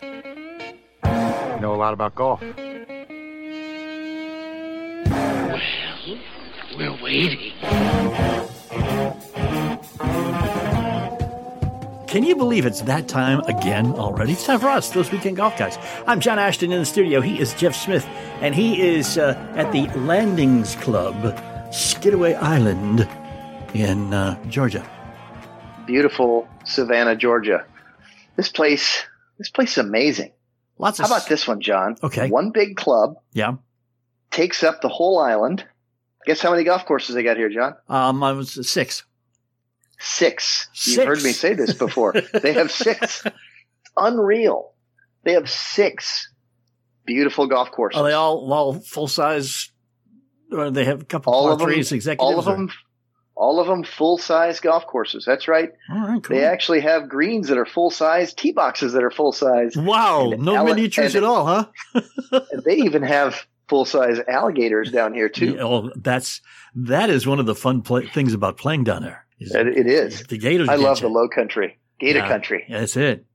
You know a lot about golf. Well, We're waiting. Can you believe it's that time again already? It's time for us, those weekend golf guys. I'm John Ashton in the studio. He is Jeff Smith, and he is uh, at the Landings Club, Skidaway Island in uh, Georgia. Beautiful Savannah, Georgia. This place, this place is amazing. Lots How of about this one, John? Okay. One big club Yeah. takes up the whole island. Guess how many golf courses they got here, John? Um, I was six. Six. You've heard me say this before. they have six. Unreal. They have six beautiful golf courses. Are they all all full size? Or they have a couple all of them, threes executives? all of them, all of them full size golf courses. That's right. Cool. They actually have greens that are full size, tee boxes that are full size. wow, and no ele- miniatures at all, huh? They even have full size alligators down here too. Yeah, oh, that's that is one of the fun play, things about playing down there. is It- it is. The Gators. I love you. the low country, Gator Yeah. country. That's it.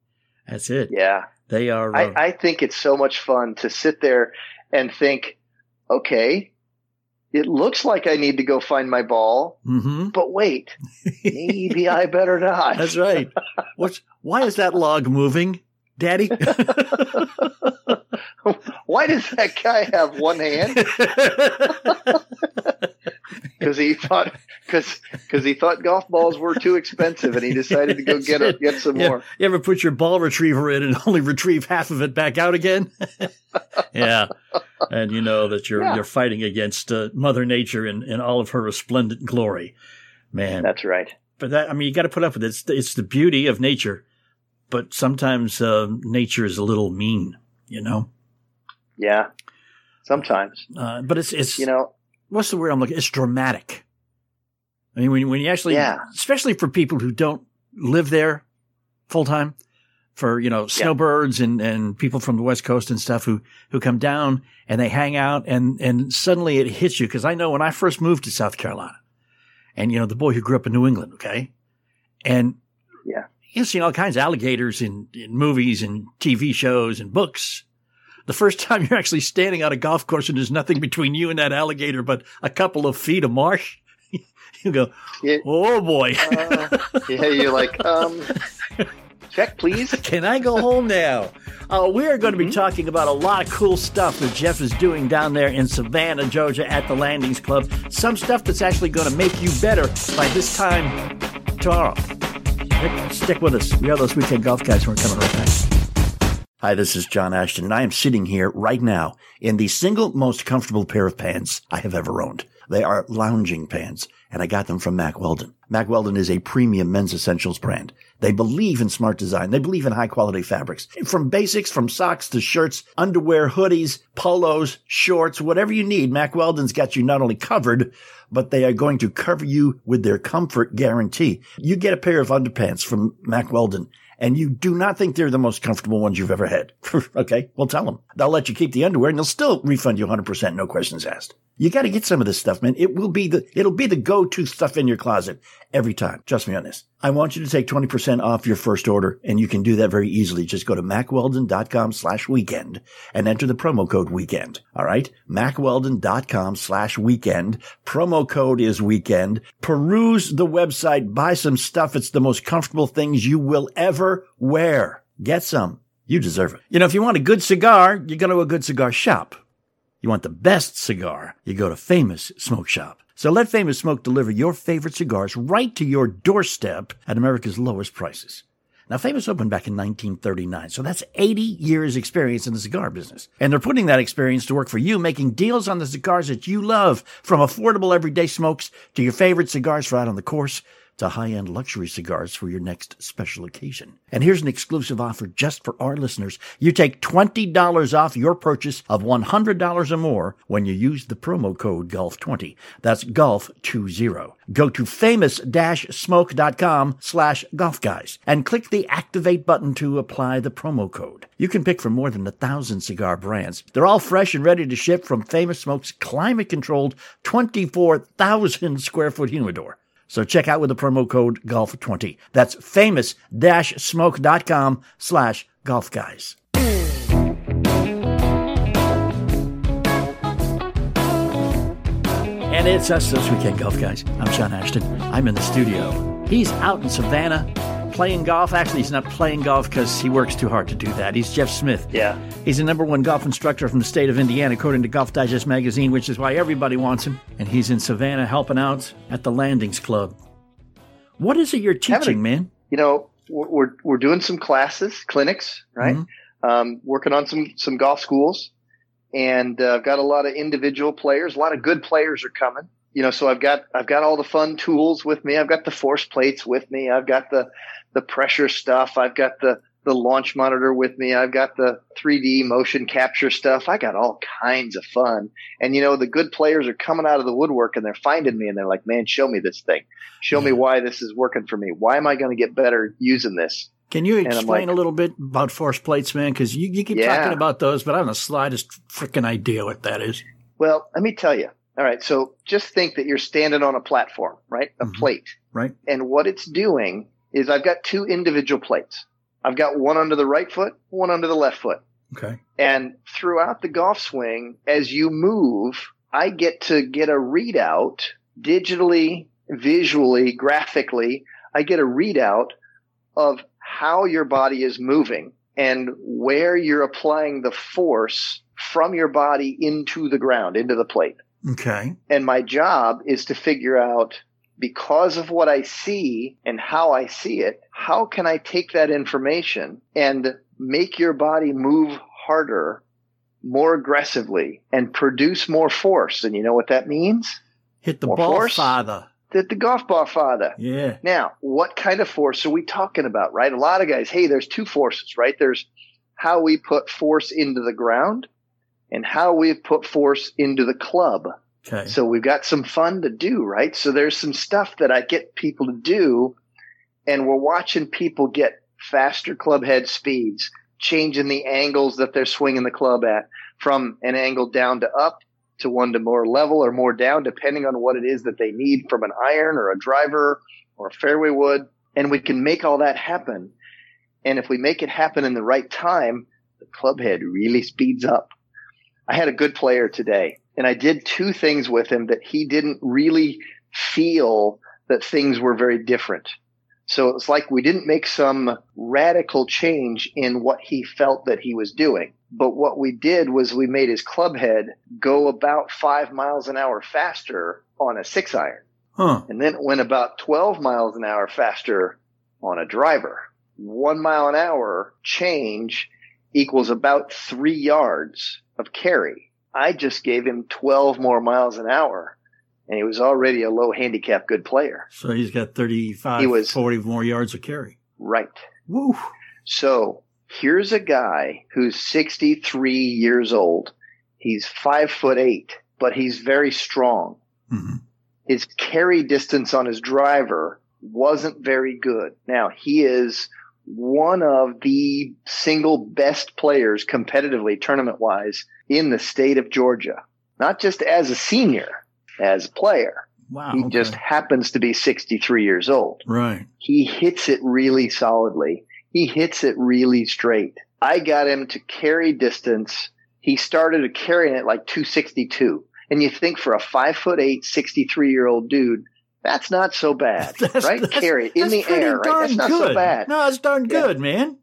That's it. Yeah. They are. Uh, I, I think it's so much fun to sit there and think, okay, it looks like I need to go find my ball, mhm. but wait, maybe I better not. That's right. What's why is that log moving, Daddy? Why does that guy have one hand? Because he thought because because he thought golf balls were too expensive, and he decided to go get a, get some Yeah. more. You ever put your ball retriever in and only retrieve half of it back out again? yeah. And you know that you're Yeah. you're fighting against uh, Mother Nature in, in all of her resplendent glory. Man. That's right. but that I mean you got to put up with it. It's the, it's the beauty of nature. But sometimes uh, nature is a little mean, you know. Yeah. Sometimes Uh, but it's it's you know. What's the word I'm looking? It's dramatic. I mean, when when you actually, Yeah. especially for people who don't live there full time, for you know snowbirds and and people from the West Coast and stuff who who come down and they hang out and and suddenly it hits you because I know when I first moved to South Carolina, and you know the boy who grew up in New England, okay, and Yeah. you've seen all kinds of alligators in, in movies and TV shows and books. The first time you're actually standing on a golf course and there's nothing between you and that alligator but a couple of feet of marsh, you go, oh boy, Uh, yeah, you're like, um, check, please. can I go home now? Uh, we are going to be talking about a lot of cool stuff that Jeff is doing down there in Savannah, Georgia at the Landings Club. Some stuff that's actually going to make you better by this time tomorrow. Stick, stick with us. We are those weekend golf guys. We're coming right back. Hi, this is John Ashton, and I am sitting here right now in the single most comfortable pair of pants I have ever owned. They are lounging pants, and I got them from Mack Weldon. Mack Weldon is a premium men's essentials brand. They believe in smart design. They believe in high quality fabrics. From basics, from socks to shirts, underwear, hoodies, polos, shorts, whatever you need, Mack Weldon's got you not only covered, but they are going to cover you with their comfort guarantee. You get a pair of underpants from Mack Weldon and you do not think they're the most comfortable ones you've ever had. okay. Well, tell them. They'll let you keep the underwear and they'll still refund you 100%, no questions asked. You got to get some of this stuff, man. It will be the, it'll be the go-to stuff in your closet every time. Trust me on this. I want you to take 20% off your first order and you can do that very easily. Just go to mackweldon.com slash weekend and enter the promo code weekend. All right. mackweldon.com slash weekend. Promo code is weekend. Peruse the website. Buy some stuff. It's the most comfortable things you will ever wear. Get some. You deserve it. You know, if you want a good cigar, you go to a good cigar shop. You want the best cigar, you go to Famous Smoke Shop. So let Famous Smoke deliver your favorite cigars right to your doorstep at America's lowest prices. Now, Famous opened back in 1939, so that's 80 years experience in the cigar business. And they're putting that experience to work for you, making deals on the cigars that you love, from affordable everyday smokes to your favorite cigars out on the course to high-end luxury cigars for your next special occasion. And here's an exclusive offer just for our listeners. You take $20 off your purchase of $100 or more when you use the promo code GOLF20. That's GOLF20. Go to famous-smoke.com slash golf guys and click the activate button to apply the promo code. You can pick from more than a thousand cigar brands. They're all fresh and ready to ship from Famous Smoke's climate-controlled 24,000 square foot humidor. So check out with the promo code GOLF20. That's famous-smoke.com slash golf guys. And it's us this weekend, golf guys. I'm John Ashton. I'm in the studio. He's out in Savannah playing golf. Actually, he's not playing golf because he works too hard to do that. He's Jeff Smith. Yeah. He's the number one golf instructor from the state of Indiana, according to Golf Digest magazine, which is why everybody wants him. And he's in Savannah helping out at the Landings Club. What is it you're teaching, a- man? You know, we're we're, doing some classes, clinics, right? Mhm. Um, working on some some golf schools, and uh, I've got a lot of individual players. A lot of good players are coming. You know, so I've got I've got all the fun tools with me. I've got the force plates with me. I've got the the pressure stuff. I've got the the launch monitor with me. I've got the 3D motion capture stuff. I got all kinds of fun. And you know, the good players are coming out of the woodwork and they're finding me and they're like, "Man, show me this thing. Show me why this is working for me. Why am I going to get better using this?" Can you explain like- a little bit about force plates, man? Because you, you keep Yeah. talking about those, but I don't have the slightest freaking idea what that is. Well, let me tell you. All right. So just think that you're standing on a platform, right? A Mhm. plate. Right. And what it's doing is I've got two individual plates. I've got one under the right foot, one under the left foot. Okay. And throughout the golf swing, as you move, I get to get a readout digitally, visually, graphically. I get a readout of how your body is moving and where you're applying the force from your body into the ground, into the plate. Okay. And my job is to figure out because of what I see and how I see it, how can I take that information and make your body move harder, more aggressively, and produce more force? And you know what that means? Hit the More ball, force? father. That the golf ball father. Yeah. Now, what kind of force are we talking about, right? A lot of guys, hey, there's two forces, right? There's how we put force into the ground and how we put force into the club. Okay. So we've got some fun to do, right? So there's some stuff that I get people to do, and we're watching people get faster club head speeds, changing the angles that they're swinging the club at from an angle down to up to one to more level or more down, depending on what it is that they need from an iron or a driver or a fairway wood. And we can make all that happen. And if we make it happen in the right time, the club head really speeds up. I had a good player today and I did two things with him that he didn't really feel that things were very different. So it's like we didn't make some radical change in what he felt that he was doing. But what we did was we made his club head go about five miles an hour faster on a six iron. Huh. And then it went about 12 miles an hour faster on a driver. One mile an hour change equals about three yards of carry. I just gave him 12 more miles an hour and he was already a low handicap good player. So he's got 35, He was- 40 more yards of carry. Right. Woo. So here's a guy who's 63 years old. He's five foot eight, but he's very strong. hmm his carry distance on his driver wasn't very good. Now he is one of the single best players competitively tournament wise in the state of Georgia, not just as a senior, as a player. Wow. He okay. just happens to be 63 years old. Right. He hits it really solidly. He hits it really straight. I got him to carry distance. He started carrying it like 262. And you think for a five foot eight, 63 year old dude, that's not so bad, That's- right? that's- Carry it in the air, right? That's not good. so bad. No, it's darn Yeah. good, man.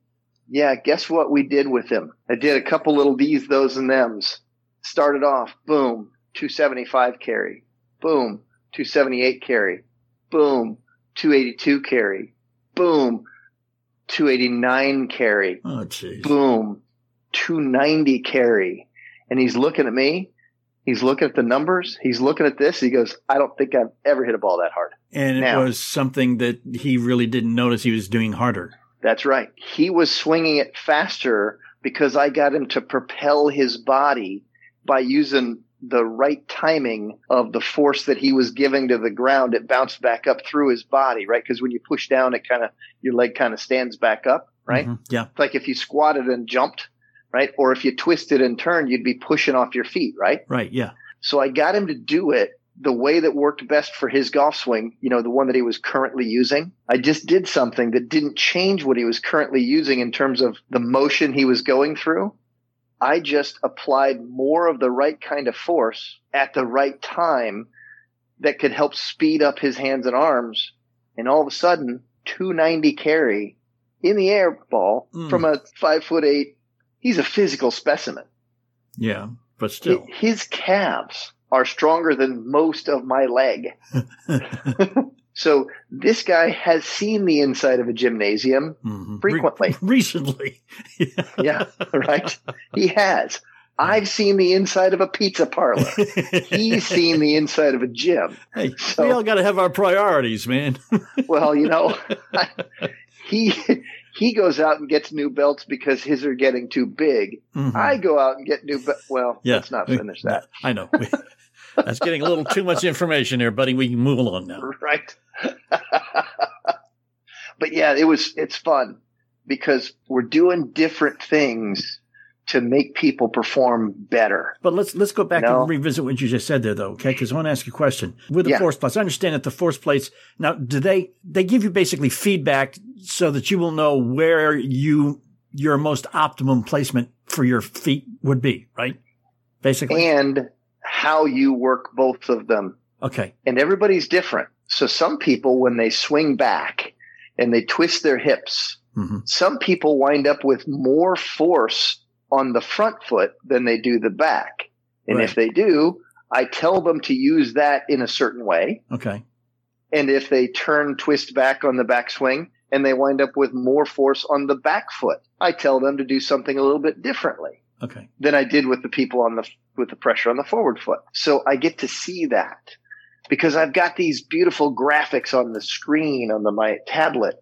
Yeah, guess what we did with him? I did a couple little D's, those, and thems. Started off, boom, 275 carry. Boom, 278 carry. Boom, 282 carry. Boom, 289 carry. Oh, jeez. Boom, 290 carry. And he's looking at me. He's looking at the numbers. He's looking at this. He goes, I don't think I've ever hit a ball that hard. And it was something that he really didn't notice he was doing harder. That's right. He was swinging it faster because I got him to propel his body by using the right timing of the force that he was giving to the ground. It bounced back up through his body, right? Because when you push down, it kind of, your leg kind of stands back up, right? Mhm. Yeah. It's like if you squatted and jumped, right? Or if you twisted and turned, you'd be pushing off your feet, right? Right. Yeah. So I got him to do it the way that worked best for his golf swing, you know, the one that he was currently using. I just did something that didn't change what he was currently using in terms of the motion he was going through. I just applied more of the right kind of force at the right time that could help speed up his hands and arms. And all of a sudden, 290 carry in the air ball Mm. from a five foot eight. He's a physical specimen. Yeah, but still. His calves are stronger than most of my leg. so this guy has seen the inside of a gymnasium Mhm. frequently. Re- recently. yeah, right. He has. I've seen the inside of a pizza parlor. He's seen the inside of a gym. hey, we all got to have our priorities, man. Well, you know, he he goes out and gets new belts because his are getting too big. Mhm. I go out and get new. Be- well, Yeah. let's not finish that. I know. That's getting a little too much information there, buddy. We can move along now. right? but yeah, it was it's fun because we're doing different things to make people perform better. But let's let's go back No. and revisit what you just said there, though, okay? Because I want to ask you a question. With the Yeah. force plates, I understand that the force plates now do they they give you basically feedback so that you will know where you your most optimum placement for your feet would be, right? Basically, And how you work both of them. okay, And everybody's different. So some people when they swing back and they twist their hips, hmm some people wind up with more force on the front foot than they do the back. And Right. if they do, I tell them to use that in a certain way. okay, And if they turn twist back on the backswing and they wind up with more force on the back foot, I tell them to do something a little bit differently okay, than I did with the people on the with the pressure on the forward foot. So I get to see that because I've got these beautiful graphics on the screen on the, my tablet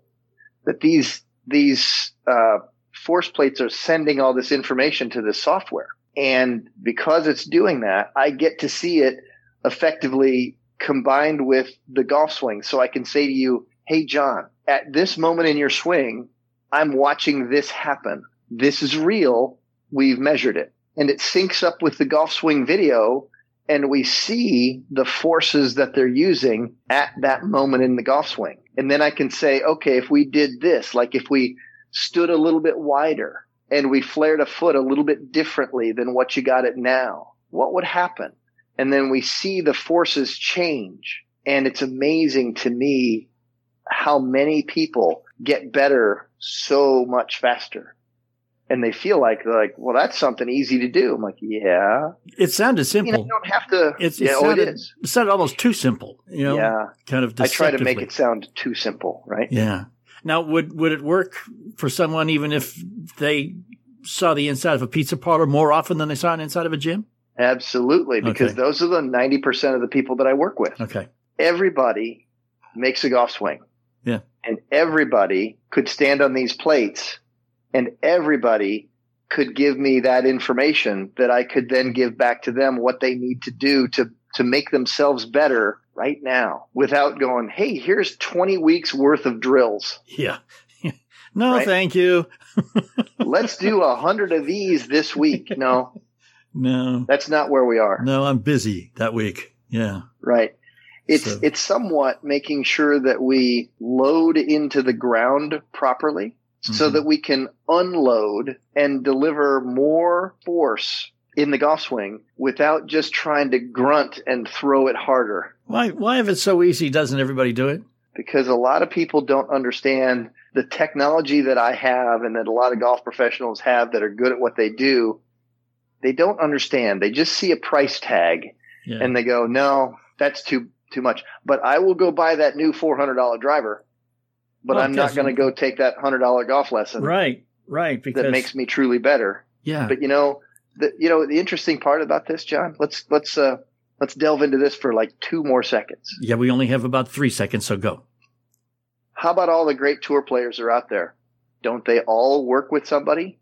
that these these uh, force plates are sending all this information to the software, and because it's doing that, I get to see it effectively combined with the golf swing. So I can say to you, "Hey, John, at this moment in your swing, I'm watching this happen. This is real. We've measured it. And it syncs up with the golf swing video and we see the forces that they're using at that moment in the golf swing. And then I can say, okay, if we did this, like if we stood a little bit wider and we flared a foot a little bit differently than what you got it now, what would happen? And then we see the forces change. And it's amazing to me how many people get better so much faster. And they feel like they're like, well, that's something easy to do. I'm like, yeah, it sounded you know, simple. you don't have to. It's, it yeah, oh, it is. it sounded almost too simple. You know, yeah, kind of. I try to make it sound too simple, right? Yeah. Now, would would it work for someone even if they saw the inside of a pizza parlor more often than they saw an inside of a gym? Absolutely, because Okay. those are the ninety percent of the people that I work with. Okay. Everybody makes a golf swing. Yeah. and everybody could stand on these plates, and everybody could give me that information that I could then give back to them what they need to do to to make themselves better right now without going, "Hey, here's 20 weeks worth of drills. Yeah. no, Right? thank you. Let's do a 100 of these this week." No, No, that's not where we are. no, I'm busy that week. Yeah. Right. It's So- it's somewhat making sure that we load into the ground properly so Mhm. that we can unload and deliver more force in the golf swing without just trying to grunt and throw it harder. Why? Why, if it's so easy, doesn't everybody do it? Because a lot of people don't understand the technology that I have and that a lot of golf professionals have that are good at what they do. They don't understand. They just see a price tag Yeah. and they go, no, that's too too much. But I will go buy that new four hundred dollar driver. But Well, I'm not going to go take that hundred dollar golf lesson right. Right. Because that makes me truly better. yeah. But you know, the you know the interesting part about this, John. Let's let's uh let's delve into this for like two more seconds. yeah. We only have about three seconds, so go. How about all the great tour players are out there? Don't they all work with somebody?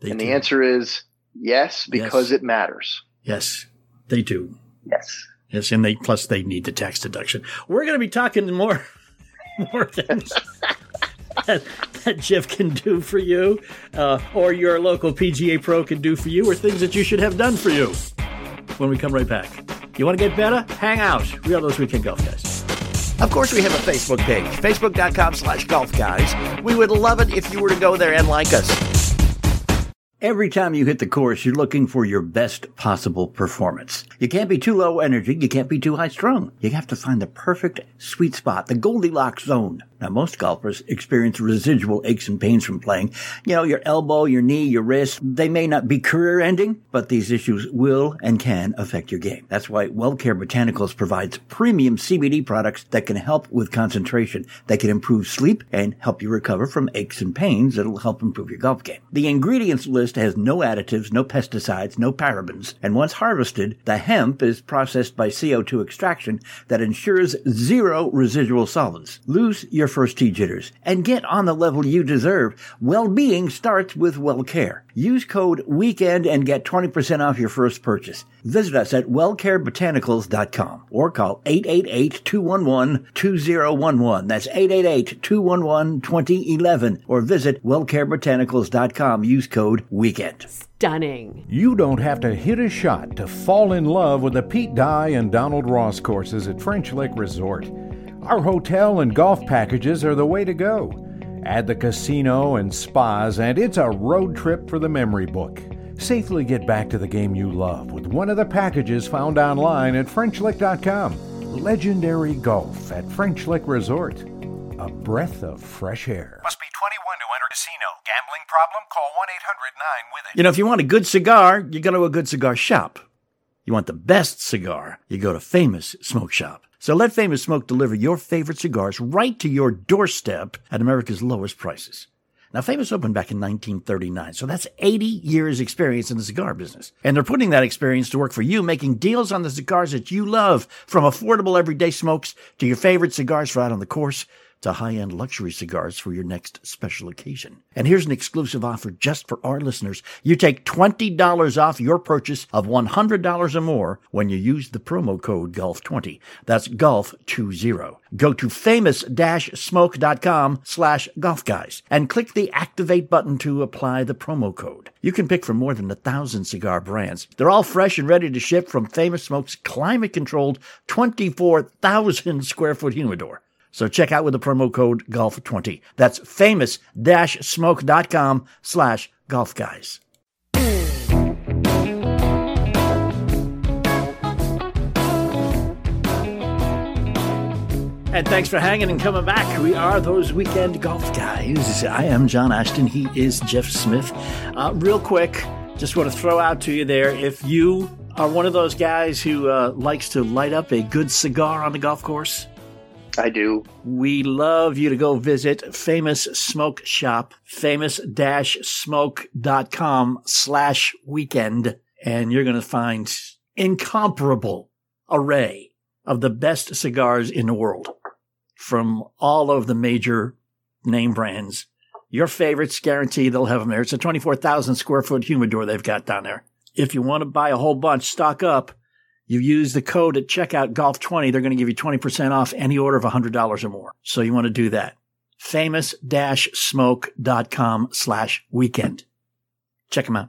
They and do. the answer is yes, because Yes. it matters. yes, they do. Yes. Yes, and they plus they need the tax deduction. We're going to be talking more, more things that, that Jeff can do for you, uh, or your local PGA pro can do for you, or things that you should have done for you. When we come right back. You want to get better? Hang out. We are those weekend golf guys. Of course, we have a Facebook page, facebook.com slash golf guys. We would love it if you were to go there and like us. Every time you hit the course, you're looking for your best possible performance. You can't be too low energy. You can't be too high strung. You have to find the perfect sweet spot, the Goldilocks zone. Now, most golfers experience residual aches and pains from playing. You know, your elbow, your knee, your wrist, they may not be career ending, but these issues will and can affect your game. That's why WellCare Botanicals provides premium CBD products that can help with concentration, that can improve sleep and help you recover from aches and pains that'll help improve your golf game. The ingredients list has no additives, no pesticides, no parabens, and once harvested, the hemp is processed by CO2 extraction that ensures zero residual solvents. Lose your first tee jitters and get on the level you deserve. Well-being starts with well-care. Use code WEEKEND and get 20% off your first purchase. Visit us at wellcarebotanicals.com or call 888-211-2011. That's 888-211-2011 or visit wellcarebotanicals.com. Use code WEEKEND. Stunning. You don't have to hit a shot to fall in love with the Pete Dye and Donald Ross courses at French Lick Resort. Our hotel and golf packages are the way to go. Add the casino and spas, and it's a road trip for the memory book. Safely get back to the game you love with one of the packages found online at FrenchLick.com. Legendary golf at French Lick Resort. A breath of fresh air. Must be 21 to enter casino. Gambling problem? Call 1 800 9 with it. You know, if you want a good cigar, you go to a good cigar shop. You want the best cigar, you go to Famous Smoke Shop. So let Famous Smoke deliver your favorite cigars right to your doorstep at America's lowest prices. Now, Famous opened back in 1939, so that's 80 years experience in the cigar business. And they're putting that experience to work for you, making deals on the cigars that you love, from affordable everyday smokes to your favorite cigars for out on the course to high-end luxury cigars for your next special occasion. And here's an exclusive offer just for our listeners. You take $20 off your purchase of $100 or more when you use the promo code GOLF20. That's GOLF20. Go to famous-smoke.com slash golf guys and click the activate button to apply the promo code. You can pick from more than a thousand cigar brands. They're all fresh and ready to ship from Famous Smoke's climate controlled 24,000 square foot humidor. So check out with the promo code GOLF20. That's famous-smoke.com slash golf guys. And thanks for hanging and coming back. We are those weekend golf guys. I am John Ashton. He is Jeff Smith. Uh, real quick, just want to throw out to you there if you are one of those guys who uh, likes to light up a good cigar on the golf course, I do. we love you to go visit Famous Smoke Shop, famous-smoke.com slash weekend, and you're going to find incomparable array of the best cigars in the world from all of the major name brands. Your favorites, guaranteed they'll have them there. It's a 24,000 square foot humidor they've got down there. If you want to buy a whole bunch, stock up. You use the code at checkout golf20, they're going to give you 20% off any order of $100 or more. So you want to do that. Famous-smoke.com slash weekend. Check them out.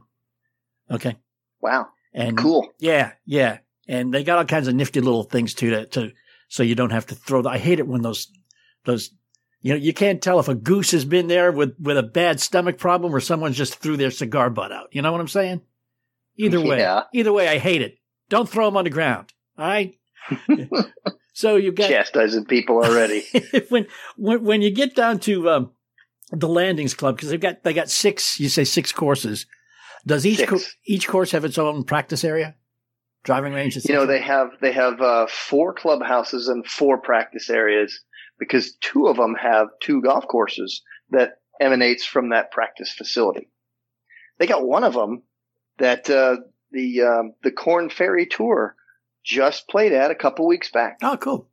Okay. Wow. And Cool. Yeah, yeah. And they got all kinds of nifty little things too to, to so you don't have to throw the, I hate it when those those you know, you can't tell if a goose has been there with, with a bad stomach problem or someone's just threw their cigar butt out. You know what I'm saying? Either way, Yeah. either way, I hate it. Don't throw them on the ground. All right. so you got Chastising people already. when, when when you get down to um, the landings club because they've got they got six. You say six courses. Does each co- each course have its own practice area, driving range? you know, they have they have uh, four clubhouses and four practice areas because two of them have two golf courses that emanates from that practice facility. They got one of them that uh, the um, the Korn Ferry Tour just played at a couple weeks back. Oh, cool.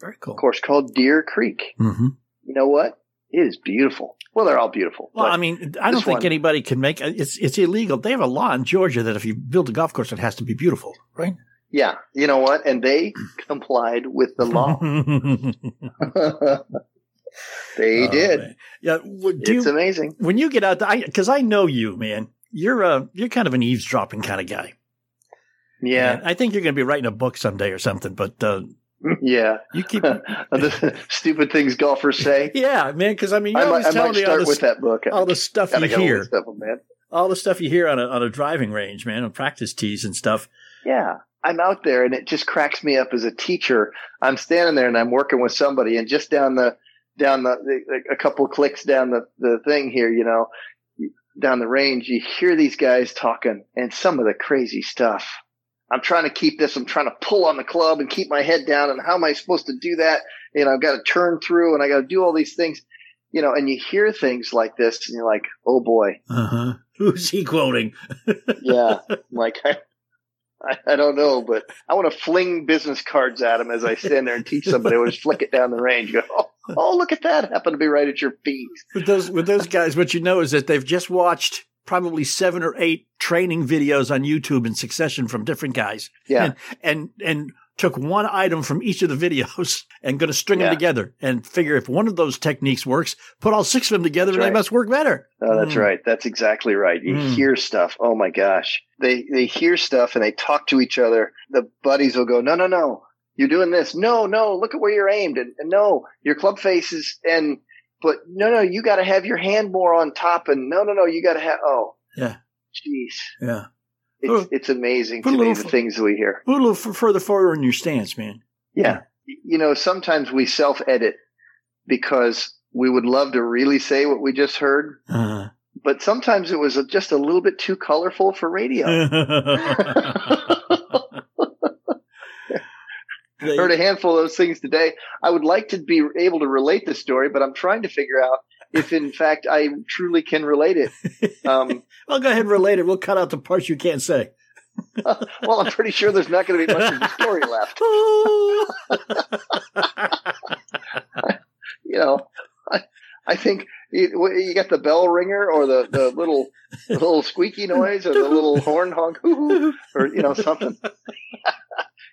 Very cool. A course called Deer Creek. hmm You know what? It is beautiful. Well, they're all beautiful. Well, I mean, I don't think one- anybody can make it's it's illegal. They have a law in Georgia that if you build a golf course, it has to be beautiful, right? yeah, you know what? And they complied with the law. they Oh, did. man. Yeah. Do It's you, amazing. when you get out, there, because I, know you, man. You're uh you're kind of an eavesdropping kind of guy. Yeah, And I think you're going to be writing a book someday or something. But uh, yeah. you keep, the stupid things golfers say. yeah, man. Because I mean, you're I always might me all start this, with that book. all the stuff you all hear, stuff, man. all the stuff you hear on a on a driving range, man, on practice tees and stuff. Yeah. I'm out there and it just cracks me up as a teacher. I'm standing there and I'm working with somebody and just down the, down the, the a couple clicks down the, the thing here, you know, down the range, you hear these guys talking and some of the crazy stuff. I'm trying to keep this. I'm trying to pull on the club and keep my head down. And how am I supposed to do that? You know, I've got to turn through and I got to do all these things, you know, and you hear things like this and you're like, Oh boy. Uh huh. Who's he quoting? Yeah. Like, I, I, I don't know, but I want to fling business cards at him as I stand there and teach somebody. I want just flick it down the range. Go, oh, oh, look at that. Happen to be right at your feet. with those with those guys, what you know is that they've just watched probably seven or eight training videos on YouTube in succession from different guys. Yeah. And and, and took one item from each of the videos and going to string Yeah. them together and figure if one of those techniques works, put all six of them together That's and right. they must work better. Oh, that's Mm. right. That's exactly right. You Mm. hear stuff. Oh my gosh. They, they hear stuff and they talk to each other. The buddies will go, no, no, no. You're doing this. No, no. Look at where you're aimed. And, and no, your club face is, and, but no, no, you got to have your hand more on top. And no, no, no, you got to have, oh. Yeah. Jeez. Yeah. It's, it's amazing to me the f- things we hear. Put a little f- further forward in your stance, man. Yeah. You know, sometimes we self edit because we would love to really say what we just heard, Uh, but sometimes it was just a little bit too colorful for radio. They- Heard a handful of those things today. I would like to be able to relate the story, but I'm trying to figure out if, in fact, I truly can relate it. Um, well, go ahead and relate it. We'll cut out the parts you can't say. well, I'm pretty sure there's not going to be much of the story left. You know, I, I think you, you got the bell ringer or the, the little the little squeaky noise or the little horn honk or you know something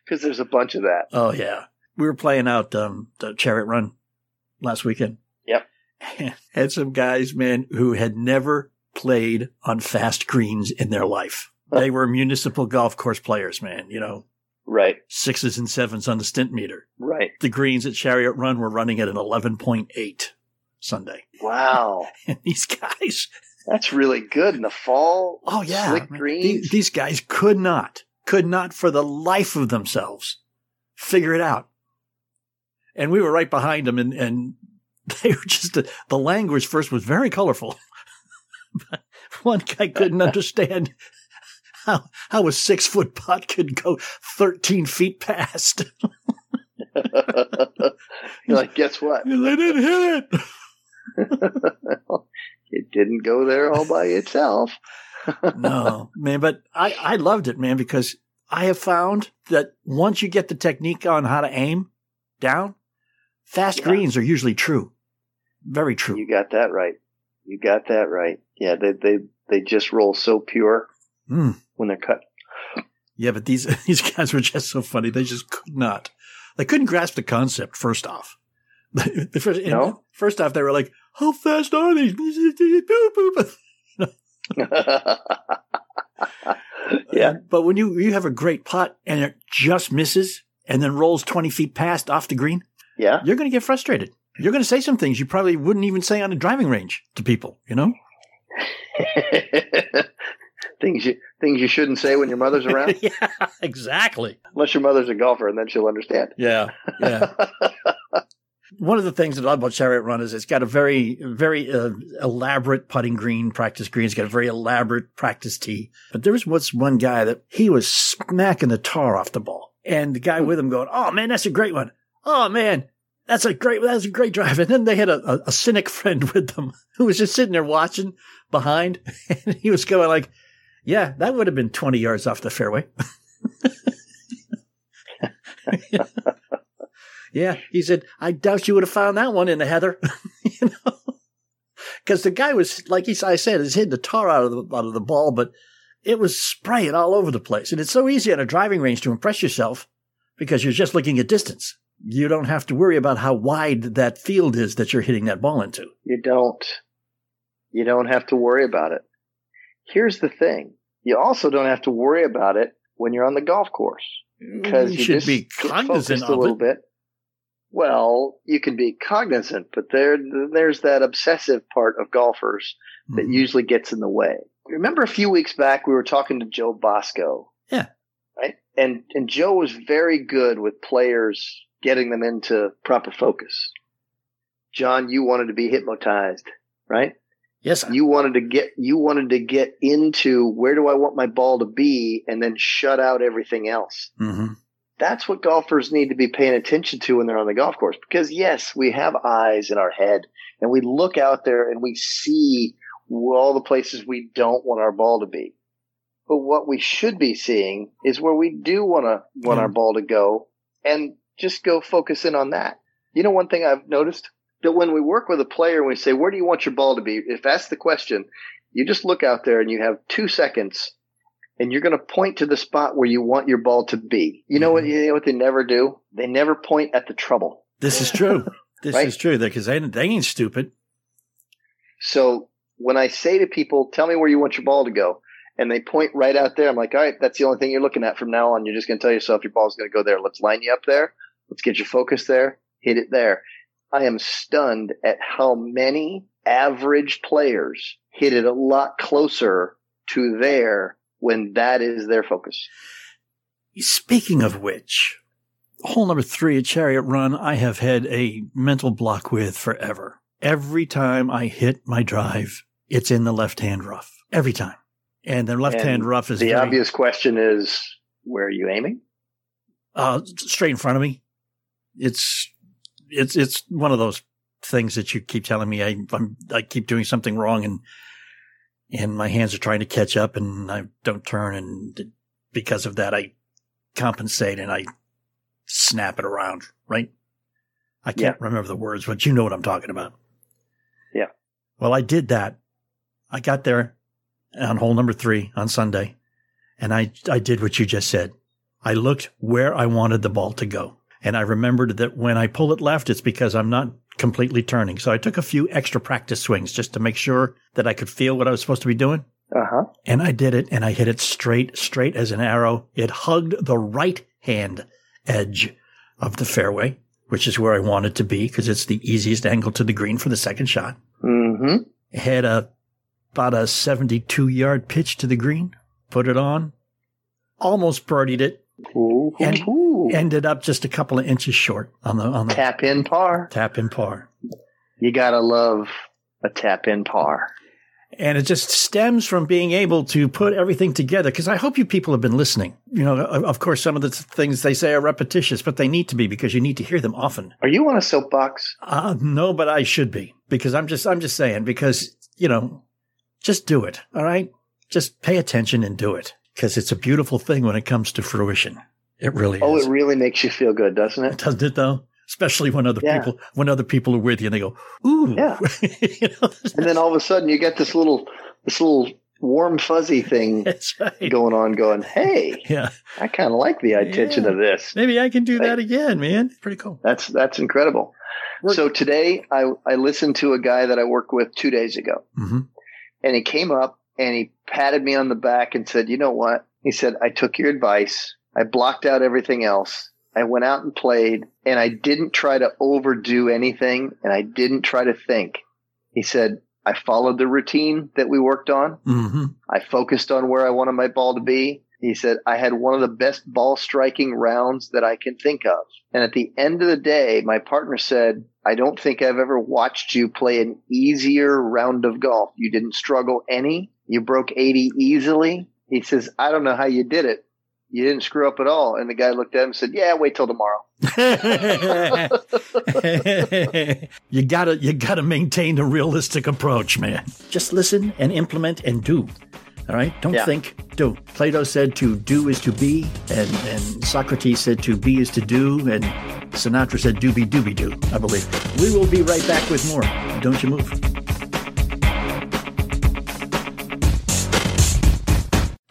because there's a bunch of that. Oh yeah, we were playing out um, the Chariot Run last weekend. Had some guys, man, who had never played on fast greens in their life. They were municipal golf course players, man. You know, Right, sixes and sevens on the Stimpmeter. right. The greens at Chariot Run were running at an eleven point eight Sunday, Wow, and these guys, that's really good in the fall. oh yeah, slick greens. These, these guys could not, could not for the life of themselves figure it out. And we were right behind them, and, and they were just the language first was very colorful. but one guy couldn't understand how how a six foot putt could go thirteen feet past. You're like, guess what? they didn't hit it. It didn't go there all by itself. no, man, but I, I loved it, man, because I have found that once you get the technique on how to aim down, fast Yeah. greens are usually true. Very true. You got that right. You got that right. Yeah, they they they just roll so pure Mm. when they're cut. Yeah, but these these guys were just so funny. They just could not. They couldn't grasp the concept. First off, the first, No? first off, they were like, "How fast are these?" Yeah, But when you you have a great putt and it just misses and then rolls twenty feet past off the green, yeah. you're going to get frustrated. You're going to say some things you probably wouldn't even say on a driving range to people. You know? things you things you shouldn't say when your mother's around, yeah, exactly. unless your mother's a golfer, and then she'll understand. Yeah, yeah. One of the things that I love about Chariot Run is it's got a very, very uh, elaborate putting green, practice green. It's got a very elaborate practice tee. But there was once one guy that he was smacking the tar off the ball. And the guy with him going, Oh man, that's a great one. Oh man, that's a great, that's a great drive. And then they had a, a, a cynic friend with them who was just sitting there watching behind. And he was going like, yeah, that would have been 20 yards off the fairway. yeah, he said, I doubt you would have found that one in the heather. you know, because the guy was like he, I said, is hitting the tar out of the out of the ball, but it was spraying all over the place. And it's so easy on a driving range to impress yourself because you're just looking at distance. You don't have to worry about how wide that field is that you're hitting that ball into. You don't. You don't have to worry about it. Here's the thing. You also don't have to worry about it when you're on the golf course because you you, should just be cognizant a of little it. bit. Well, you can be cognizant, but there there's that obsessive part of golfers that Mhm. usually gets in the way. Remember a few weeks back we were talking to Joe Bosco. Yeah. Right? And and Joe was very good with players getting them into proper focus. John, you wanted to be hypnotized, right? Yes, sir. You wanted to get you wanted to get into where do I want my ball to be and then shut out everything else. Mhm. That's what golfers need to be paying attention to when they're on the golf course. Because yes, we have eyes in our head and we look out there and we see all the places we don't want our ball to be. But what we should be seeing is where we do want to want Yeah. our ball to go and just go focus in on that. You know, one thing I've noticed that when we work with a player and we say, where do you want your ball to be? If that's the question, you just look out there and you have two seconds and you're going to point to the spot where you want your ball to be. You know what, mm-hmm. you know what they never do? They never point at the trouble. This is true. This Right? is true because they, they ain't stupid. So when I say to people, tell me where you want your ball to go, and they point right out there, I'm like, all right, that's the only thing you're looking at from now on. You're just going to tell yourself your ball's going to go there. Let's line you up there. Let's get your focus there. Hit it there. I am stunned at how many average players hit it a lot closer to there when that is their focus. Speaking of which, hole number three at Chariot Run, I have had a mental block with forever. Every time I hit my drive, it's in the left hand rough. Every time. And the left hand rough is The very, obvious question is, where are you aiming? uh, straight in front of me. It's, it's, it's one of those things that you keep telling me I, I'm, I keep doing something wrong and, and my hands are trying to catch up and I don't turn. And because of that, I compensate and I snap it around, right? I can't remember the words, but you know what I'm talking about. Yeah. Well, I did that. I got there on hole number three on Sunday and I, I did what you just said. I looked where I wanted the ball to go. And I remembered that when I pull it left, it's because I'm not completely turning. So I took a few extra practice swings just to make sure that I could feel what I was supposed to be doing. Uh huh. And I did it and I hit it straight, straight as an arrow. It hugged the right hand edge of the fairway, which is where I wanted to be because it's the easiest angle to the green for the second shot. Mm-hmm. Had a, about a 72 yard pitch to the green, put it on, almost birdied it, Ooh, And- ooh. Ended up just a couple of inches short on the, on the tap in par. tap in par. You gotta love a tap in par. And it just stems from being able to put everything together. Because I hope you people have been listening. You know, of course, some of the things they say are repetitious, but they need to be because you need to hear them often. Are you on a soapbox? Uh, no, but I should be because I'm just, I'm just saying because, you know, just do it. All right. Just pay attention and do it because it's a beautiful thing when it comes to fruition. It really Oh, is. it really makes you feel good, doesn't it? Doesn't it though? Especially when other Yeah. people, when other people are with you and they go, ooh. Yeah. you know, And then all of a sudden you get this little, this little warm fuzzy thing right. going on going, Hey, Yeah. I kind of like the attention Yeah. of this. Maybe I can do that again, man. Pretty cool. That's, that's incredible. We're- So today I, I listened to a guy that I worked with two days ago hmm and he came up and he patted me on the back and said, you know what? He said, I took your advice. I blocked out everything else. I went out and played and I didn't try to overdo anything and I didn't try to think. He said, I followed the routine that we worked on. hmm I focused on where I wanted my ball to be. He said, I had one of the best ball striking rounds that I can think of. And at the end of the day, my partner said, I don't think I've ever watched you play an easier round of golf. You didn't struggle any. You broke 80 easily. He says, I don't know how you did it. You didn't screw up at all. And the guy looked at him and said, Yeah, wait till tomorrow. you gotta, you gotta maintain a realistic approach, man. Just listen and implement and do. All right. Don't Yeah. think, do. Plato said to do is to be, and, and Socrates said to be is to do, and Sinatra said doobie doobie doo, I believe. We will be right back with more. Don't you move.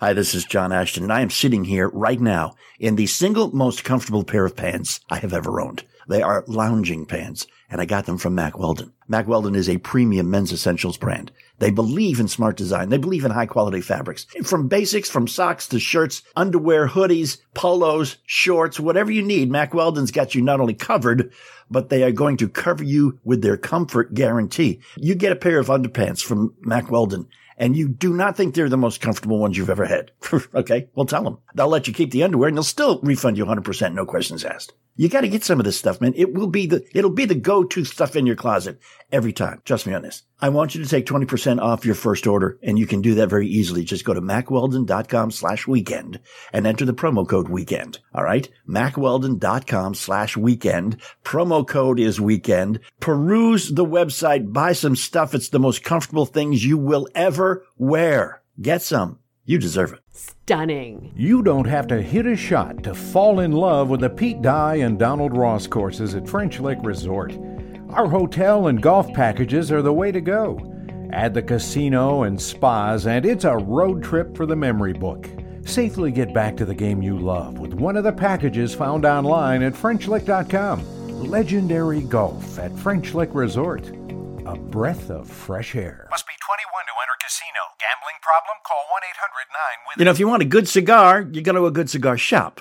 Hi, this is John Ashton, and I am sitting here right now in the single most comfortable pair of pants I have ever owned. They are lounging pants, and I got them from Mack Weldon. Mack Weldon is a premium men's essentials brand. They believe in smart design. They believe in high quality fabrics. From basics, from socks to shirts, underwear, hoodies, polos, shorts, whatever you need, Mack Weldon's got you not only covered, but they are going to cover you with their comfort guarantee. You get a pair of underpants from Mack Weldon and you do not think they're the most comfortable ones you've ever had. okay. Well, tell them. They'll let you keep the underwear and they'll still refund you 100%, no questions asked. You got to get some of this stuff, man. It will be the, it'll be the go-to stuff in your closet every time. Trust me on this. I want you to take 20% off your first order and you can do that very easily. Just go to mackweldon.com slash weekend and enter the promo code weekend. All right. mackweldon.com slash weekend. Promo code is weekend. Peruse the website. Buy some stuff. It's the most comfortable things you will ever wear. Get some. You deserve it. Stunning. You don't have to hit a shot to fall in love with the Pete Dye and Donald Ross courses at French Lick Resort. Our hotel and golf packages are the way to go. Add the casino and spas, and it's a road trip for the memory book. Safely get back to the game you love with one of the packages found online at FrenchLick.com. Legendary golf at French Lick Resort. A breath of fresh air. Must be 21 to enter casino. Gambling problem? Call 1 800 9 You know, if you want a good cigar, you go to a good cigar shop.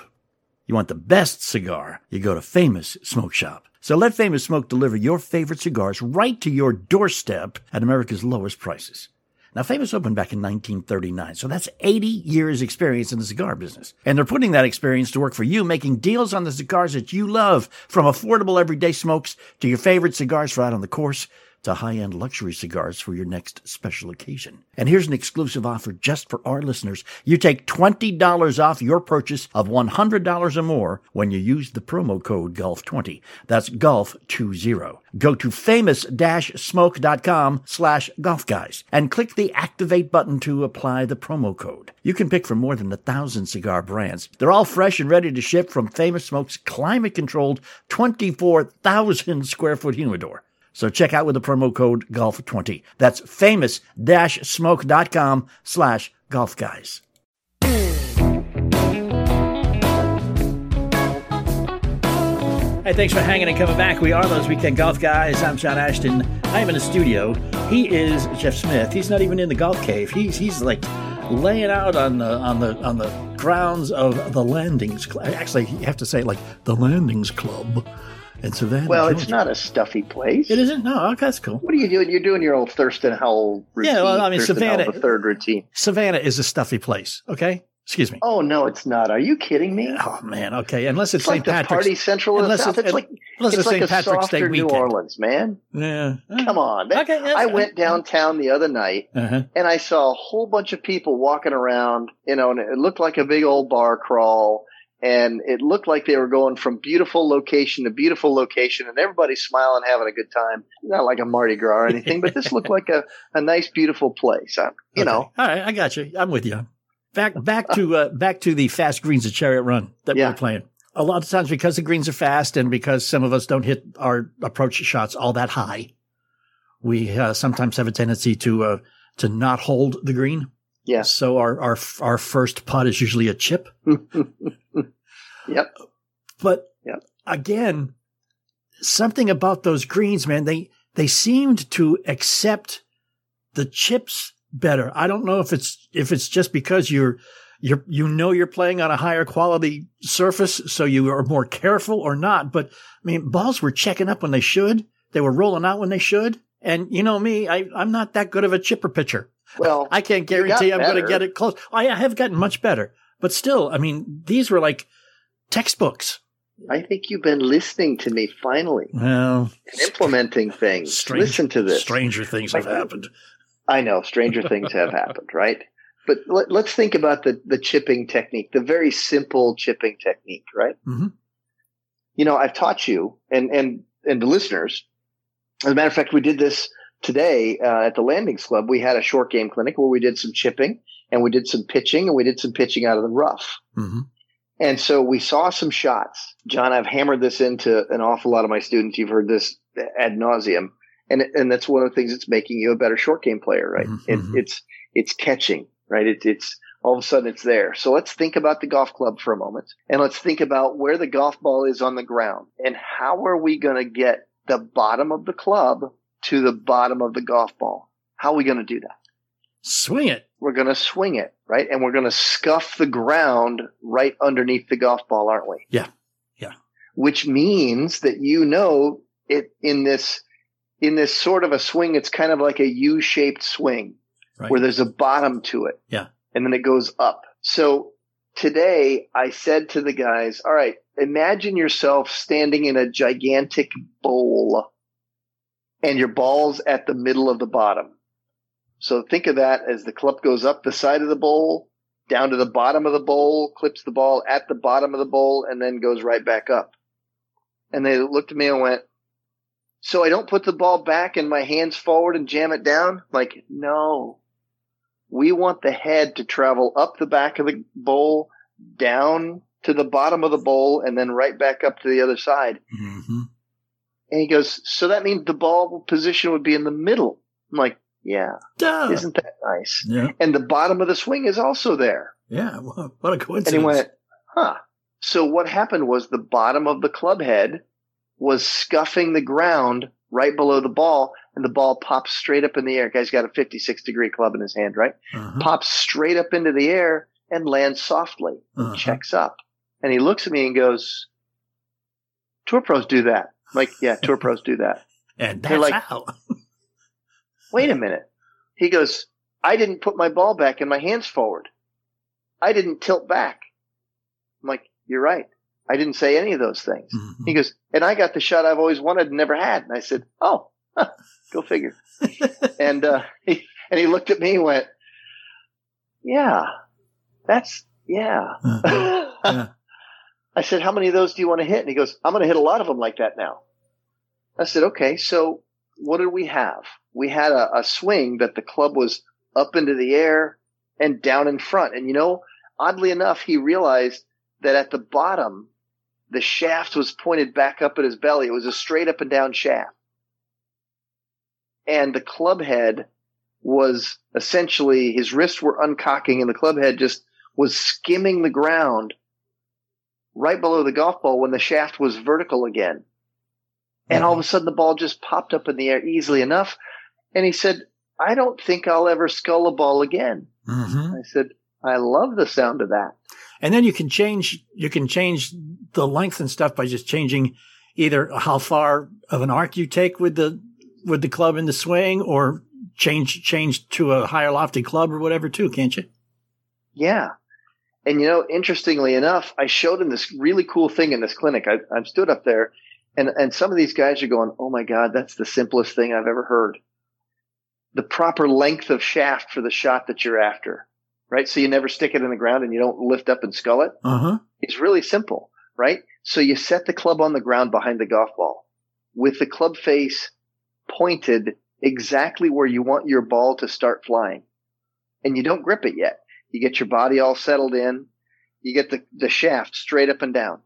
You want the best cigar, you go to Famous Smoke Shop. So let Famous Smoke deliver your favorite cigars right to your doorstep at America's lowest prices. Now, Famous opened back in 1939, so that's 80 years experience in the cigar business. And they're putting that experience to work for you, making deals on the cigars that you love, from affordable everyday smokes to your favorite cigars for out on the course to high-end luxury cigars for your next special occasion. And here's an exclusive offer just for our listeners. You take $20 off your purchase of $100 or more when you use the promo code GOLF20. That's GOLF20. Go to famous-smoke.com slash golf guys and click the activate button to apply the promo code. You can pick from more than a thousand cigar brands. They're all fresh and ready to ship from Famous Smoke's climate controlled 24,000 square foot humidor. So check out with the promo code GOLF20. That's famous-smoke.com slash golf guys. Hey, thanks for hanging and coming back. We are those weekend golf guys. I'm John Ashton. I am in the studio. He is Jeff Smith. He's not even in the golf cave. He's he's like laying out on the on the on the grounds of the Landings. Cl- Actually, you have to say like the Landings Club in Savannah. Well, it's not a stuffy place. It isn't. No, okay, that's cool. What are you doing? You're doing your old Thurston Howell routine. Yeah, well, I mean, Thurston Savannah- Howell, the third routine. Savannah is a stuffy place. Okay, excuse me. Oh no, it's not. Are you kidding me? Oh man, okay. Unless it's, It's like St. the Patrick's. party central Unless South. It's like unless it's it's like St. a Patrick's Day softer New weekend. Orleans, man. Yeah. Come on. That- Okay, I went downtown the other night Uh-huh. and I saw a whole bunch of people walking around, you know, and it looked like a big old bar crawl. And it looked like they were going from beautiful location to beautiful location, and everybody's smiling, having a good time. Not like a Mardi Gras or anything, but this looked like a, a nice, beautiful place. Uh, you Okay. know, All right, I got you. I'm with you. Back back to uh, back to the fast greens at Chariot Run that we Yeah. were playing. A lot of times because the greens are fast and because some of us don't hit our approach shots all that high, we uh, sometimes have a tendency to uh, to not hold the green. Yes. So our our our first putt is usually a chip. Yep. But Yep. again, something about those greens, man, they they seemed to accept the chips better. I don't know if it's if it's just because you're you're you know you're playing on a higher quality surface, so you are more careful or not. But I mean, balls were checking up when they should. They were rolling out when they should. And you know me, I, I'm not that good of a chipper pitcher. Well, I can't guarantee I'm going to get it close. I have gotten much better, but still, I mean, these were like textbooks. I think you've been listening to me finally Well, and implementing things. strange, Listen to this. Stranger things have happened. I know stranger things have happened, right? But let, let's think about the the chipping technique, the very simple chipping technique, right? Mhm. You know, I've taught you and and and the listeners. As a matter of fact, we did this today uh, at the Landings Club. We had a short game clinic where we did some chipping and we did some pitching and we did some pitching out of the rough. hmm And so we saw some shots. John, I've hammered this into an awful lot of my students. You've heard this ad nauseum. And, and that's one of the things that's making you a better short game player, right? Mhm, It, mhm. it's, it's catching, right? It's, it's all of a sudden it's there. So let's think about the golf club for a moment and let's think about where the golf ball is on the ground and how are we going to get the bottom of the club to the bottom of the golf ball? How are we going to do that? Swing it. We're going to swing it, right? And we're going to scuff the ground right underneath the golf ball, aren't we? Yeah. Yeah. Which means that you know it in this in this sort of a swing, it's kind of like a U-shaped swing Right. where there's a bottom to it. Yeah. And then it goes up. So today I said to the guys, all right, imagine yourself standing in a gigantic bowl and your ball's at the middle of the bottom. So think of that as the club goes up the side of the bowl, down to the bottom of the bowl, clips the ball at the bottom of the bowl, and then goes right back up. And they looked at me and went, so I don't put the ball back and my hands forward and jam it down? Like, no. We want the head to travel up the back of the bowl, down to the bottom of the bowl, and then right back up to the other side. Mm-hmm. And he goes, so that means the ball position would be in the middle. I'm like, yeah, Duh. isn't that nice? Yeah. And the bottom of the swing is also there. Yeah. What what a coincidence. And he went, huh. So what happened was the bottom of the club head was scuffing the ground right below the ball, and the ball pops straight up in the air. Guy's got a 56 degree club in his hand, right? Uh-huh. Pops straight up into the air and lands softly. Uh-huh. Checks up. And he looks at me and goes, Tour pros do that. Like, yeah, tour pros do that. And They're like- how. Wait a minute. He goes, I didn't put my ball back and my hands forward. I didn't tilt back. I'm like, you're right. I didn't say any of those things. Mhm. He goes, and I got the shot I've always wanted and never had. And I said, oh, huh, go figure. and, uh, he, and he looked at me and went, yeah, that's, yeah. Uh-huh. Yeah. I said, how many of those do you want to hit? And he goes, I'm going to hit a lot of them like that now. I said, okay, so what did we have? We had a, a swing that the club was up into the air and down in front. And you know, oddly enough, he realized that at the bottom, the shaft was pointed back up at his belly. It was a straight up and down shaft. And the club head was essentially, his wrists were uncocking and the club head just was skimming the ground right below the golf ball when the shaft was vertical again. And all of a sudden the ball just popped up in the air easily enough. And he said, I don't think I'll ever skull a ball again. Mhm. I said, I love the sound of that. And then you can change you can change the length and stuff by just changing either how far of an arc you take with the with the club in the swing or change change to a higher lofty club or whatever too, can't you? Yeah. And you know, interestingly enough, I showed him this really cool thing in this clinic. I, I stood up there and, and some of these guys are going, Oh my God, that's the simplest thing I've ever heard. The proper length of shaft for the shot that you're after, right? So you never stick it in the ground and you don't lift up and skull it. Uh-huh. It's really simple, right? So you set the club on the ground behind the golf ball with the club face pointed exactly where you want your ball to start flying. And you don't grip it yet. You get your body all settled in. You get the, the shaft straight up and down.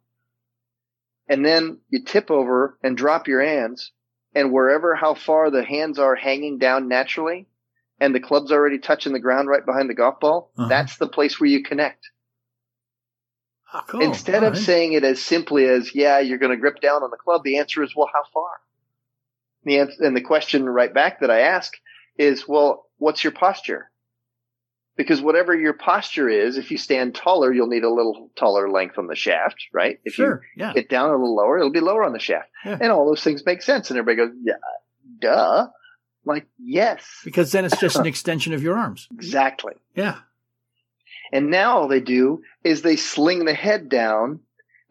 And then you tip over and drop your hands and wherever how far the hands are hanging down naturally and the club's already touching the ground right behind the golf ball, Uh-huh. that's the place where you connect. Oh, cool. Instead All of right. saying it as simply as, yeah, you're going to grip down on the club, the answer is, well, how far? The answer, and the question right back that I ask is, well, what's your posture? Because whatever your posture is, if you stand taller, you'll need a little taller length on the shaft, right? If sure. Yeah. you get down a little lower, it'll be lower on the shaft. Yeah. And all those things make sense. And everybody goes, yeah, duh. I'm like, yes, Because then it's just an extension of your arms. exactly. Yeah. And now all they do is they sling the head down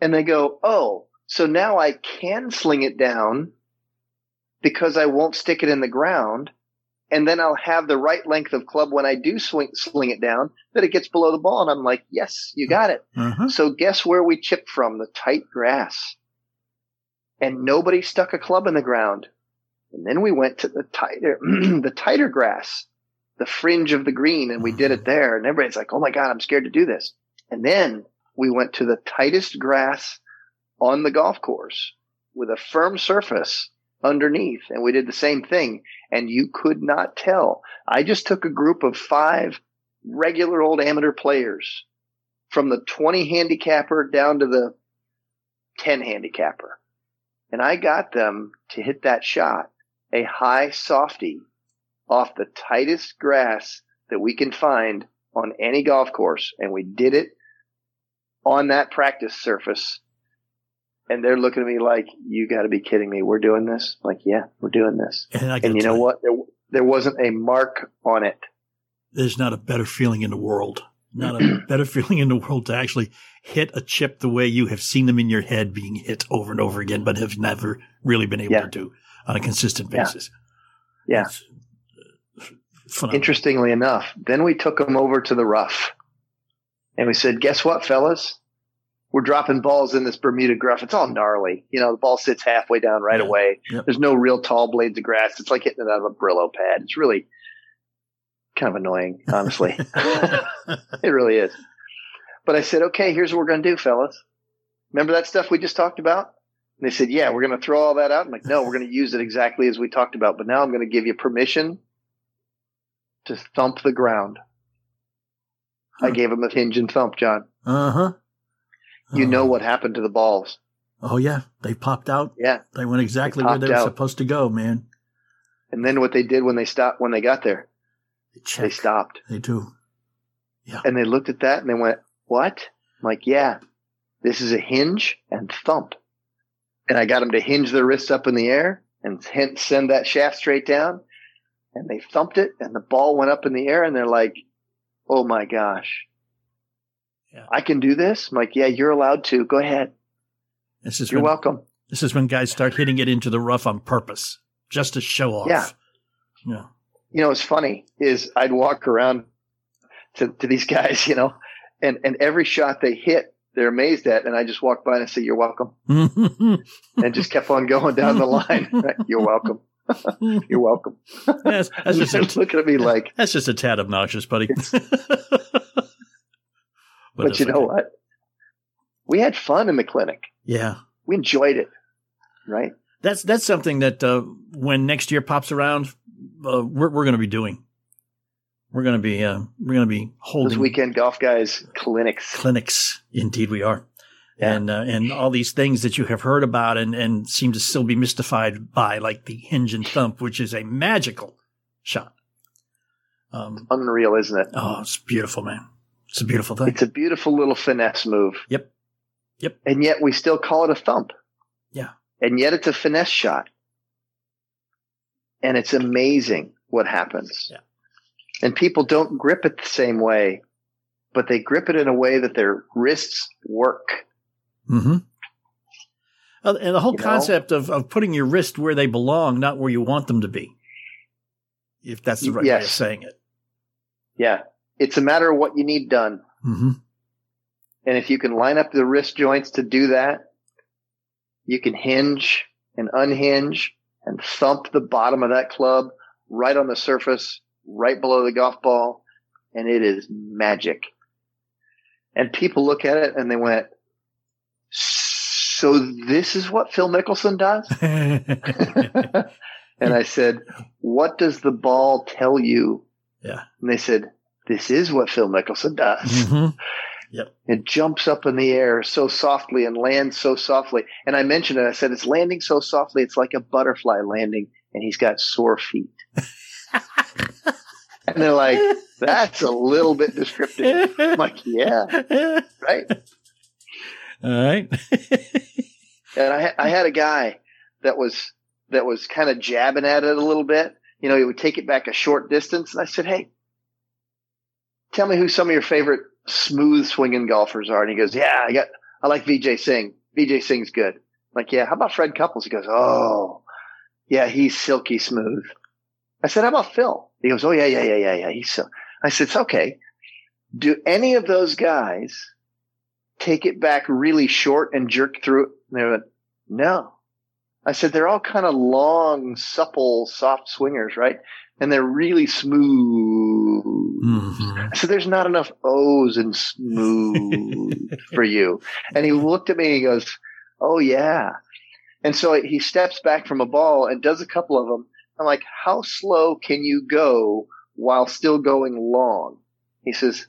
and they go, Oh, so now I can sling it down because I won't stick it in the ground. And then I'll have the right length of club when I do swing, sling it down that it gets below the ball. And I'm like, yes, you got it. Uh-huh. So guess where we chipped from? The tight grass. And nobody stuck a club in the ground. And then we went to the tighter, the tighter grass, the fringe of the green, and we did it there. And everybody's like, Oh my God, I'm scared to do this. And then we went to the tightest grass on the golf course with a firm surface underneath. And we did the same thing. And you could not tell. I just took a group of five regular old amateur players from the 20 handicapper down to the 10 handicapper. And I got them to hit that shot, a high softy off the tightest grass that we can find on any golf course. And we did it on that practice surface. And they're looking at me like, you got to be kidding me. We're doing this. I'm like, yeah, we're doing this. And, And you know tell what? There, there wasn't a mark on it. There's not a better feeling in the world. Not a better feeling in the world to actually hit a chip the way you have seen them in your head being hit over and over again, but have never really been able Yeah. to do on a consistent basis. Yeah. It's, uh. Interestingly enough, then we took them over to the rough and we said, guess what, fellas? We're dropping balls in this Bermuda gruff. It's all gnarly. You know, the ball sits halfway down right Yeah. away. Yep. There's no real tall blades of grass. It's like hitting it out of a Brillo pad. It's really kind of annoying, honestly. it really is. But I said, okay, here's what we're going to do, fellas. Remember that stuff we just talked about? And they said, yeah, we're going to throw all that out. I'm like, no, we're going to use it exactly as we talked about. But now I'm going to give you permission to thump the ground. I gave him a hinge and thump, John. Uh huh. You know oh. what happened to the balls. Oh yeah, they popped out. Yeah. They went exactly They where they were out. supposed to go, man. And then what they did when they stopped, when they got there, They they stopped They do. Yeah. And they looked at that and they went, what? I'm like, yeah, this is a hinge and thump. And I got them to hinge their wrists up in the air and send that shaft straight down. And they thumped it and the ball went up in the air and they're like, oh my gosh. Yeah. I can do this. I'm like, yeah, you're allowed to. Go ahead. This is You're when, welcome. This is when guys start hitting it into the rough on purpose, just to show off. Yeah. Yeah. you know, what's funny is I'd walk around to, to these guys, you know, and, and every shot they hit, they're amazed at. And I just walk by and I say, you're welcome. And just kept on going down the line. Right? You're welcome. You're welcome. that's, that's just a, looking at me like, that's just a tad obnoxious, buddy. But, it's you know what? We had fun in the clinic. Yeah. We enjoyed it. Right. That's that's something that uh, when next year pops around, uh, we're we're going to be doing. We're going to be uh, we're going to be Those holding weekend golf guys clinics. clinics. Indeed, we are. Yeah. And uh, and all these things that you have heard about and, and seem to still be mystified by, like the hinge and thump, which is a magical shot. Um, Unreal, isn't it? oh, it's beautiful, man. It's a beautiful thing. It's a beautiful little finesse move. Yep. Yep. And yet we still call it a thump. Yeah. And yet it's a finesse shot. And it's amazing what happens. Yeah. And people don't grip it the same way, but they grip it in a way that their wrists work. Mm-hmm. And the whole You know? concept of, of putting your wrist where they belong, not where you want them to be. If that's the right way of saying it. Yeah. It's a matter of what you need done. Mm-hmm. And if you can line up the wrist joints to do that, you can hinge and unhinge and thump the bottom of that club right on the surface, right below the golf ball. And it is magic. And people look at it and they went, so this is what Phil Mickelson does? and I said, what does the ball tell you? Yeah. And they said, this is what Phil Mickelson does. Mhm. It jumps up in the air so softly and lands so softly. And I mentioned it. I said, it's landing so softly. It's like a butterfly landing and he's got sore feet. and they're like, that's a little bit descriptive. I'm like, yeah, right. All right. And I, I had a guy that was, that was kind of jabbing at it a little bit. You know, he would take it back a short distance. And I said, Hey, tell me who some of your favorite smooth swinging golfers are. And he goes, Yeah, I got, I like Vijay Singh. Vijay Singh's good. I'm like, yeah, how about Fred Couples? He goes, Oh, yeah, he's silky smooth. I said, How about Phil? He goes, Oh, yeah, yeah, yeah, yeah, yeah. He's so, I said, It's okay. Do any of those guys take it back really short and jerk through it? And they went, No. I said, They're all kind of long, supple, soft swingers, right? And they're really smooth. Mhm. So there's not enough O's in smooth for you. And he looked at me and he goes, Oh yeah. And so he steps back from a ball and does a couple of them. I'm like, how slow can you go while still going long? He says,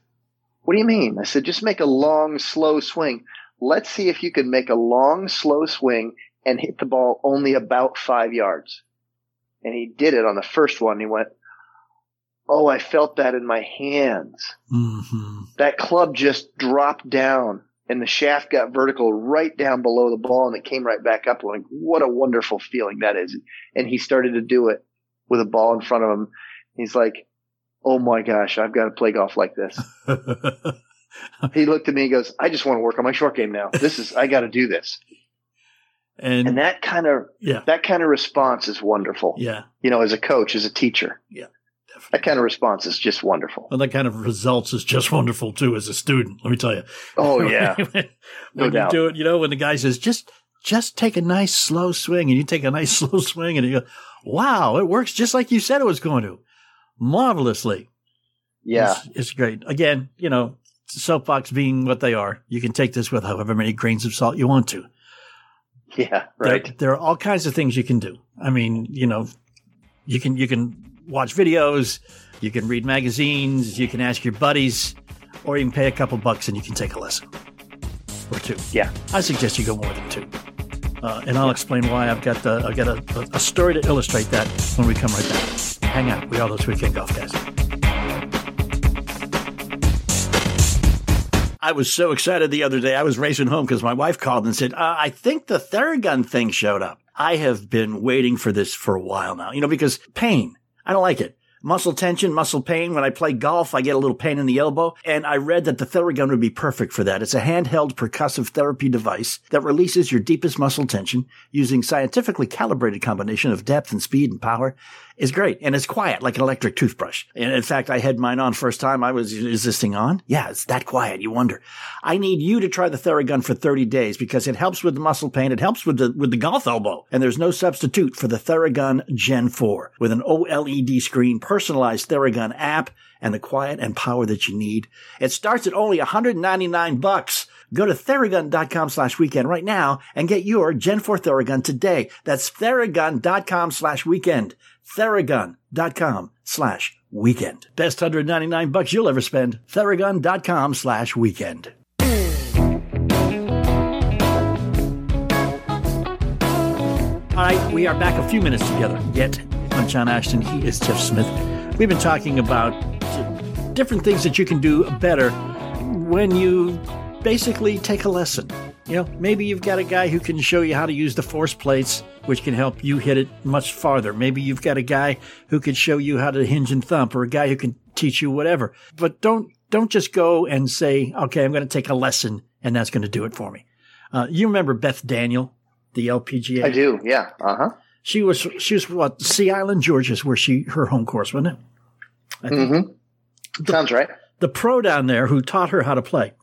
What do you mean? I said, Just make a long, slow swing. Let's see if you can make a long, slow swing and hit the ball only about five yards. And he did it on the first one. He went, Oh, I felt that in my hands. hmm That club just dropped down and the shaft got vertical right down below the ball and it came right back up. Like, what a wonderful feeling that is. And he started to do it with a ball in front of him. He's like, Oh my gosh, I've got to play golf like this. he looked at me and goes, I just want to work on my short game now. This is, I got to do this. and, And that kind of, yeah, that kind of response is wonderful. yeah. You know, as a coach, as a teacher, Yeah, that kind of response is just wonderful. Well, that kind of results is just wonderful too as a student. Let me tell you. Oh yeah. when No you doubt. do it, you know, when the guy says just just take a nice slow swing, and you take a nice slow swing, and you go, "Wow, it works just like you said it was going to, marvelously." Yeah. it's, it's great. Again, you know, soapbox being what they are, you can take this with however many grains of salt you want to. Yeah. There- Right. There, are all kinds of things you can do. I mean, you know, you can you can watch videos, you can read magazines, you can ask your buddies, or you can pay a couple bucks and you can take a lesson or two. Yeah. I suggest you go more than two. Uh, and I'll explain why. I've got the, I've got a, a story to illustrate that when we come right back. Hang out. We are those weekend golf guys. I was so excited the other day. I was racing home because my wife called and said, uh, I think the Theragun thing showed up. I have been waiting for this for a while now, you know, because pain, I don't like it. Muscle tension, muscle pain. When I play golf, I get a little pain in the elbow. And I read that the Theragun would be perfect for that. It's a handheld percussive therapy device that releases your deepest muscle tension using scientifically calibrated combination of depth and speed and power is great. And it's quiet like an electric toothbrush. And in fact, I had mine on first time. I was, is this thing on? Yeah, it's that quiet. You wonder. I need you to try the Theragun for 30 days because it helps with the muscle pain. It helps with the, with the golf elbow. And there's no substitute for the Theragun Gen 4 with an OLED screen, personalized Theragun app, and the quiet and power that you need. It starts at only 199 bucks. Go to Theragun.com slash weekend right now and get your Gen 4 Theragun today. That's Theragun.com slash weekend. Theragun.com slash weekend. Best 199 bucks you'll ever spend. Theragun.com slash weekend. All right, we are back a few minutes together. Yet, I'm John Ashton. He is Jeff Smith. We've been talking about different things that you can do better when you basically take a lesson. You know, maybe you've got a guy who can show you how to use the force plates, which can help you hit it much farther. Maybe you've got a guy who could show you how to hinge and thump, or a guy who can teach you whatever. But don't don't just go and say, "Okay, I'm going to take a lesson, and that's going to do it for me." Uh, you remember Beth Daniel, the LPGA? I do. Yeah. Uh huh. She was she was what Sea Island, Georgia, is where she her home course, wasn't it? Mm-hmm. Sounds right. The pro down there who taught her how to play,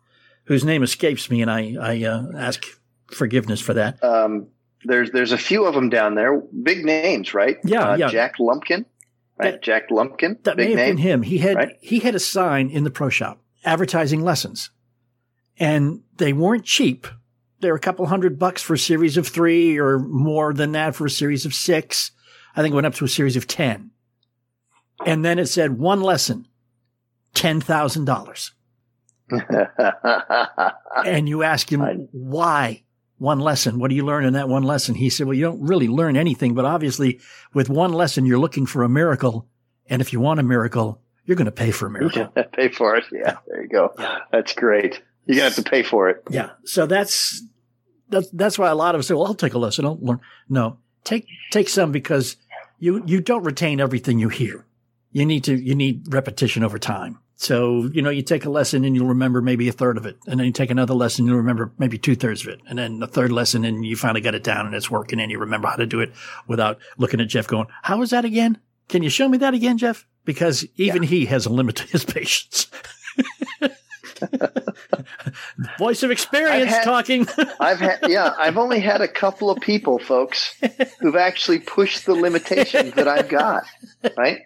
whose name escapes me, and I I uh, ask forgiveness for that. Um, there's there's a few of them down there, big names, right? Yeah, uh, yeah. Jack Lumpkin, right? That- Jack Lumpkin, That may have name. been him. He had right? he had a sign in the pro shop advertising lessons, and they weren't cheap. They were a couple hundred bucks for a series of three, or more than that for a series of six. I think it went up to a series of ten. And then it said one lesson, ten thousand dollars. and you ask him I- why? One lesson. What do you learn in that one lesson? He said well you don't really learn anything but obviously with one lesson you're looking for a miracle. And if you want a miracle you're going to pay for a miracle. pay for it. Yeah, there you go. That's great. You're gonna have to pay for it. yeah. So that's that's that's why a lot of us say well i'll take a lesson. I'll learn. No. Take take some because you you don't retain everything you hear. You need to you need repetition over time so you know you take a lesson and you'll remember maybe a third of it. And then you take another lesson you'll remember maybe two thirds of it. And then the third lesson and you finally got it down and it's working and you remember how to do it without looking at jeff going how was that again? Can you show me that again jeff? Because even he has a limit to his patience. Voice of experience I've had- talking. I've had, yeah, I've only had a couple of people, folks, who've actually pushed the limitations that I've got, right?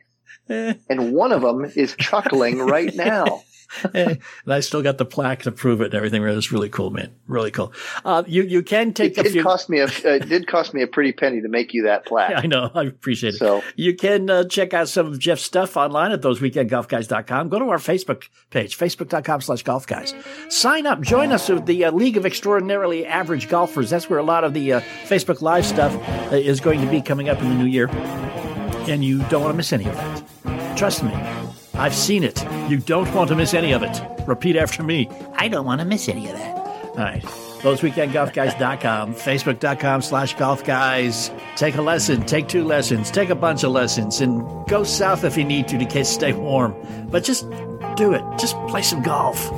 And one of them is chuckling right now. and I still got the plaque to prove it and everything. It was really cool, man. Really cool. Uh, you you can take it did few. cost me a it did cost me a pretty penny to make you that plaque. I know. I appreciate it. So- you can uh, check out some of Jeff's stuff online at thoseweekendgolfguys.com. Go to our Facebook page, facebook.com slash golf guys. Sign up. Join us with the uh, League of Extraordinarily Average Golfers. That's where a lot of the uh, Facebook Live stuff uh, is going to be coming up in the new year. And you don't want to miss any of that. Trust me. I've seen it. You don't want to miss any of it. Repeat after me. I don't want to miss any of that. All right. ThoseWeekendGolfGuys.com, Facebook.com slash golf guys. Take a lesson, take two lessons, take a bunch of lessons, and go south if you need to to case stay warm. But just do it. Just play some golf.